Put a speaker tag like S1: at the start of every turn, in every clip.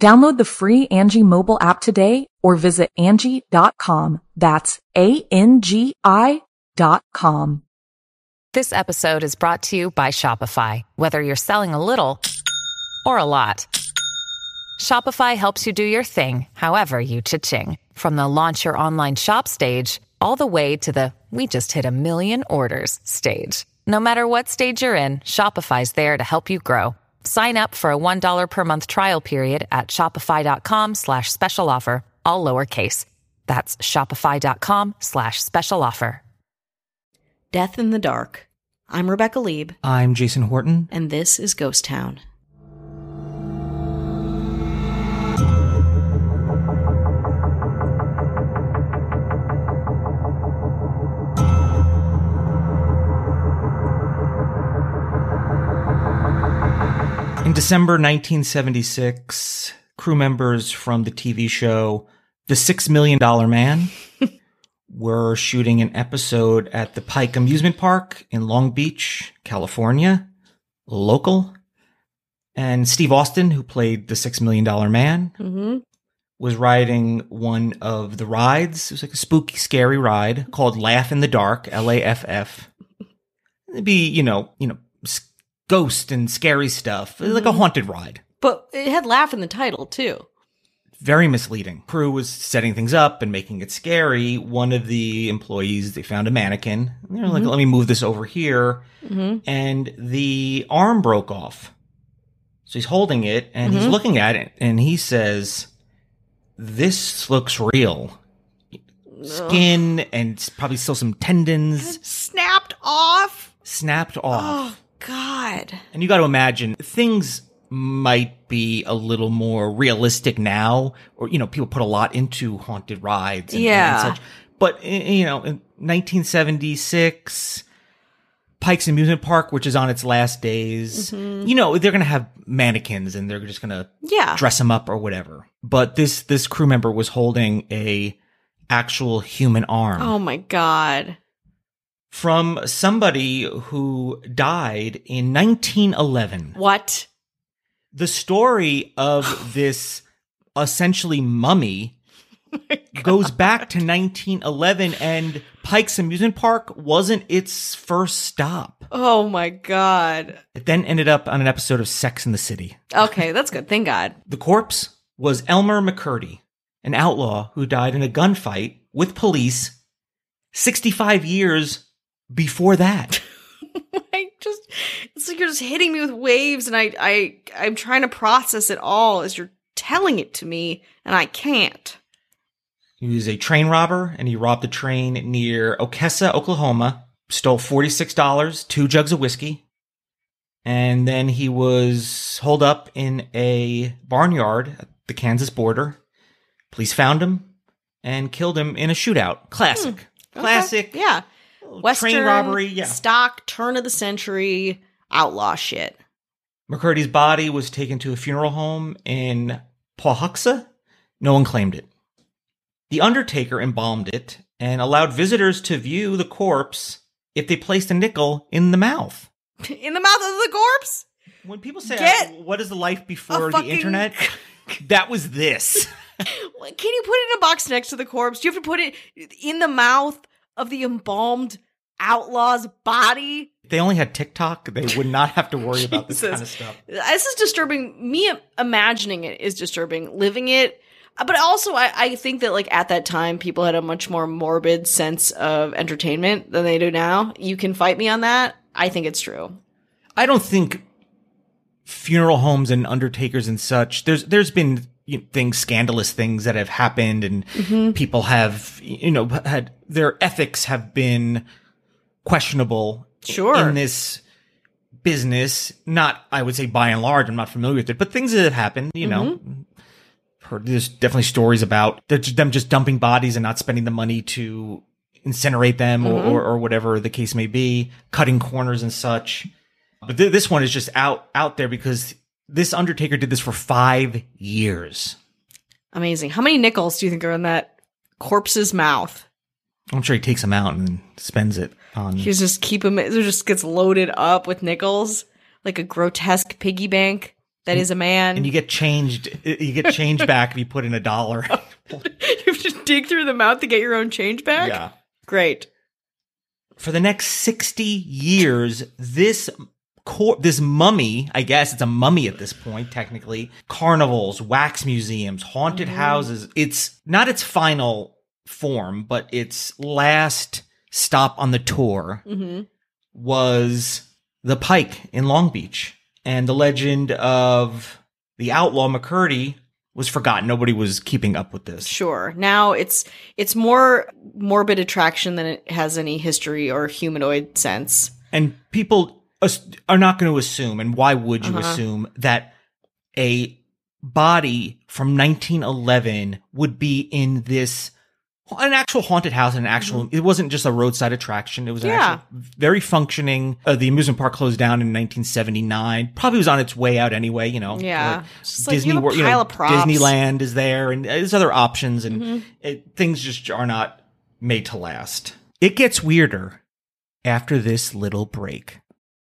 S1: Download the free Angi mobile app today or visit Angi.com. That's A-N-G-I dot com.
S2: This episode is brought to you by Shopify. Whether you're selling a little or a lot, Shopify helps you do your thing, however you cha-ching. From the launch your online shop stage, all the way to the we just hit a million orders stage. No matter what stage you're in, Shopify's there to help you grow. Sign up for a $1 per month trial period at shopify.com slash special offer, all lowercase. That's shopify.com slash special offer.
S3: Death in the Dark. I'm Rebecca Leib,
S4: I'm Jason Horton.
S3: and this is Ghost Town.
S4: In December 1976, crew members from the TV show The Six Million Dollar Man were shooting an episode at the Pike Amusement Park in Long Beach, California, local. And Steve Austin, who played the Six Million Dollar Man,
S3: Mm-hmm.
S4: was riding one of the rides. It was like a spooky, scary ride called Laff in the Dark, L A F F. It'd be, you know, you know, ghost and scary stuff, like a mm-hmm. haunted ride.
S3: But it had laugh in the title, too.
S4: Very misleading. Crew was setting things up and making it scary. One of the employees, they found a mannequin. They're like, mm-hmm. let me move this over here. Mm-hmm. And the arm broke off. So he's holding it and he's looking at it and he says, this looks real. Skin and probably still some tendons
S3: Snapped off.
S4: snapped off.
S3: Oh, God.
S4: And you got to imagine things might be a little more realistic now, or you know, people put a lot into haunted rides, and,
S3: Yeah.
S4: and such. But you know, in 1976, Pike's Amusement Park, which is on its last days, mm-hmm. you know, they're gonna have mannequins and they're just gonna
S3: Yeah.
S4: dress them up or whatever. But this this crew member was holding a actual human arm
S3: Oh, my God.
S4: From somebody who died in 1911.
S3: What?
S4: the story of this essentially mummy oh goes back to 1911 and Pike's Amusement Park wasn't its first stop.
S3: Oh, my God.
S4: It then ended up on an episode of Sex in the City.
S3: Okay, that's good. Thank God.
S4: The corpse was Elmer McCurdy, an outlaw who died in a gunfight with police 65 years before that.
S3: I just, it's like you're just hitting me with waves, and I, I, I'm trying to process it all as you're telling it to me, and I can't.
S4: He was a train robber and he robbed a train near Okesa, Oklahoma, stole $46, two jugs of whiskey, and then he was holed up in a barnyard at the Kansas border. Police found him and killed him in a shootout. Classic. Classic.
S3: Okay, Yeah. Western
S4: Train robbery, yeah.
S3: Stock turn of the century outlaw shit.
S4: McCurdy's body was taken to a funeral home in Pawhuska. No one claimed it. The undertaker embalmed it and allowed visitors to view the corpse if they placed a nickel in the mouth.
S3: In the mouth of the corpse?
S4: When people say,
S3: Get uh,
S4: "What is the life before
S3: a
S4: the
S3: fucking-
S4: internet?" that was this.
S3: Can you put it in a box next to the corpse? Do you have to put it in the mouth of the embalmed outlaw's body?
S4: If they only had TikTok, they would not have to worry about this kind of stuff.
S3: This is disturbing. Me imagining it is disturbing. Living it, uh, but also I, I think that like at that time people had a much more morbid sense of entertainment than they do now. You can fight me on that. I think it's true.
S4: I don't think funeral homes and undertakers and such. There's there's been you know, things, scandalous things that have happened, and
S3: Mm-hmm.
S4: people have you know had their ethics have been questionable.
S3: Sure.
S4: in this business. Not, I would say, by and large, I'm not familiar with it, but things that have happened. You know,
S3: Mm-hmm.
S4: heard there's definitely stories about them just dumping bodies and not spending the money to incinerate them or,
S3: Mm-hmm.
S4: or, or whatever the case may be, cutting corners and such. But th- this one is just out out there because this Undertaker did this for five years.
S3: Amazing. How many nickels do you think are in that corpse's mouth?
S4: I'm sure he takes them out and spends it on.
S3: He's just keep him. It just gets loaded up with nickels, like a grotesque piggy bank that is a man.
S4: and you get changed. You get change back if you put in a dollar.
S3: you have to dig through the mouth to get your own change back.
S4: yeah.
S3: Great.
S4: For the next sixty years, this cor- this mummy, I guess it's a mummy at this point, technically. Carnivals, wax museums, haunted houses. It's not its final form, but its last stop on the tour
S3: hmm
S4: was the Pike in Long Beach. And the legend of the outlaw McCurdy was forgotten. Nobody was keeping up with this.
S3: Sure. Now it's it's more morbid attraction than it has any history or humanoid sense.
S4: And people are not going to assume, and why would you
S3: Uh-huh.
S4: assume that a body from 1911 would be in this an actual haunted house and an actual it wasn't just a roadside attraction it was an
S3: Mm-hmm. Yeah.
S4: actual very functioning uh, the amusement park closed down in 1979 probably was on its way out anyway you know
S3: Yeah.
S4: Like,
S3: just like, you have a
S4: Wor- you know,
S3: pile of props.
S4: disneyland is there and there's other options and
S3: Mm-hmm.
S4: it, things just are not made to last it gets weirder after this little break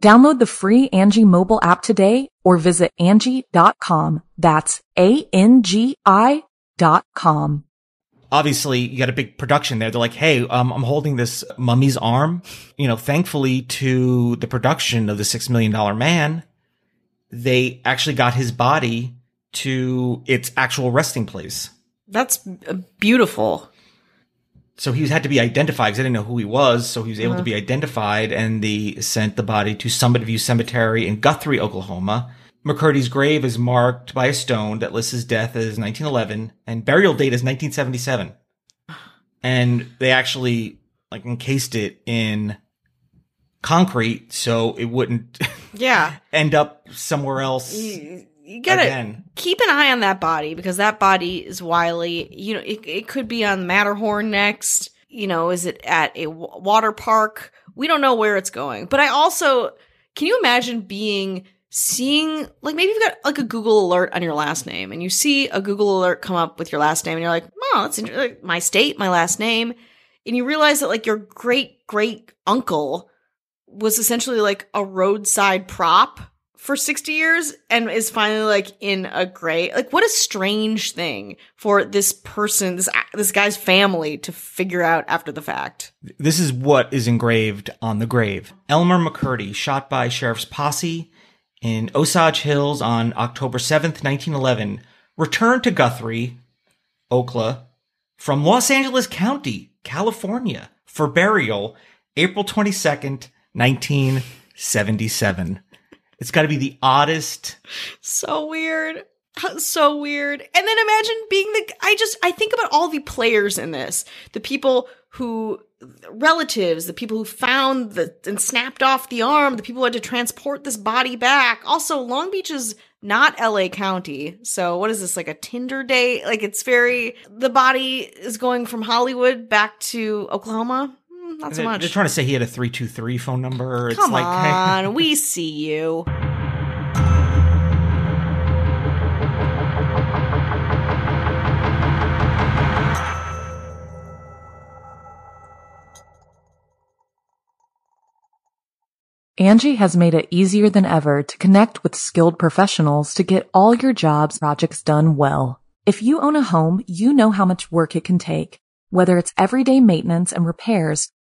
S1: Download the free Angi mobile app today or visit Angi.com. That's A-N-G-I dot com.
S4: obviously you got a big production there. They're like, Hey, um, I'm holding this mummy's arm. You know, thankfully to the production of the six million dollar man, they actually got his body to its actual resting place.
S3: That's beautiful.
S4: So he had to be identified because I didn't know who he was. So he was able to uh-huh. be identified and they sent the body to Summit View Cemetery in Guthrie, Oklahoma. McCurdy's grave is marked by a stone that lists his death as 1911 and burial date is 1977. And they actually like encased it in concrete so it wouldn't
S3: Yeah.
S4: end up somewhere else
S3: You, gotta
S4: again.
S3: keep an eye on that body because that body is wily. You know, it, it could be on Matterhorn next. You know, is it at a w- water park? We don't know where it's going. But I also, can you imagine being seeing like maybe you've got like a Google alert on your last name and you see a Google alert come up with your last name and you're like, oh, that's my state, my last name. And you realize that like your great great uncle was essentially like a roadside prop for 60 years and is finally like in a gray like what a strange thing for this person this this guy's family to figure out after the fact
S4: This is what is engraved on the grave. Elmer McCurdy, shot by sheriff's posse in Osage Hills on October 7th, 1911, returned to Guthrie, Okla, from Los Angeles County, California, for burial April 22nd, 1977. It's got to be the oddest.
S3: so weird so weird and then imagine being the i just i think about all the players in this the people who relatives, the people who found the and snapped off the arm, the people who had to transport this body back. Also, Long Beach is not LA County. So what is this like a Tinder date? Like it's very the body is going from Hollywood back to Oklahoma. Not so
S4: They're,
S3: much.
S4: they're trying to say he had a 323 phone number. It's
S3: Come
S4: like,
S3: on, we see you.
S1: Angi has made it easier than ever to connect with skilled professionals to get all your jobs projects done well. If you own a home, you know how much work it can take, whether it's everyday maintenance and repairs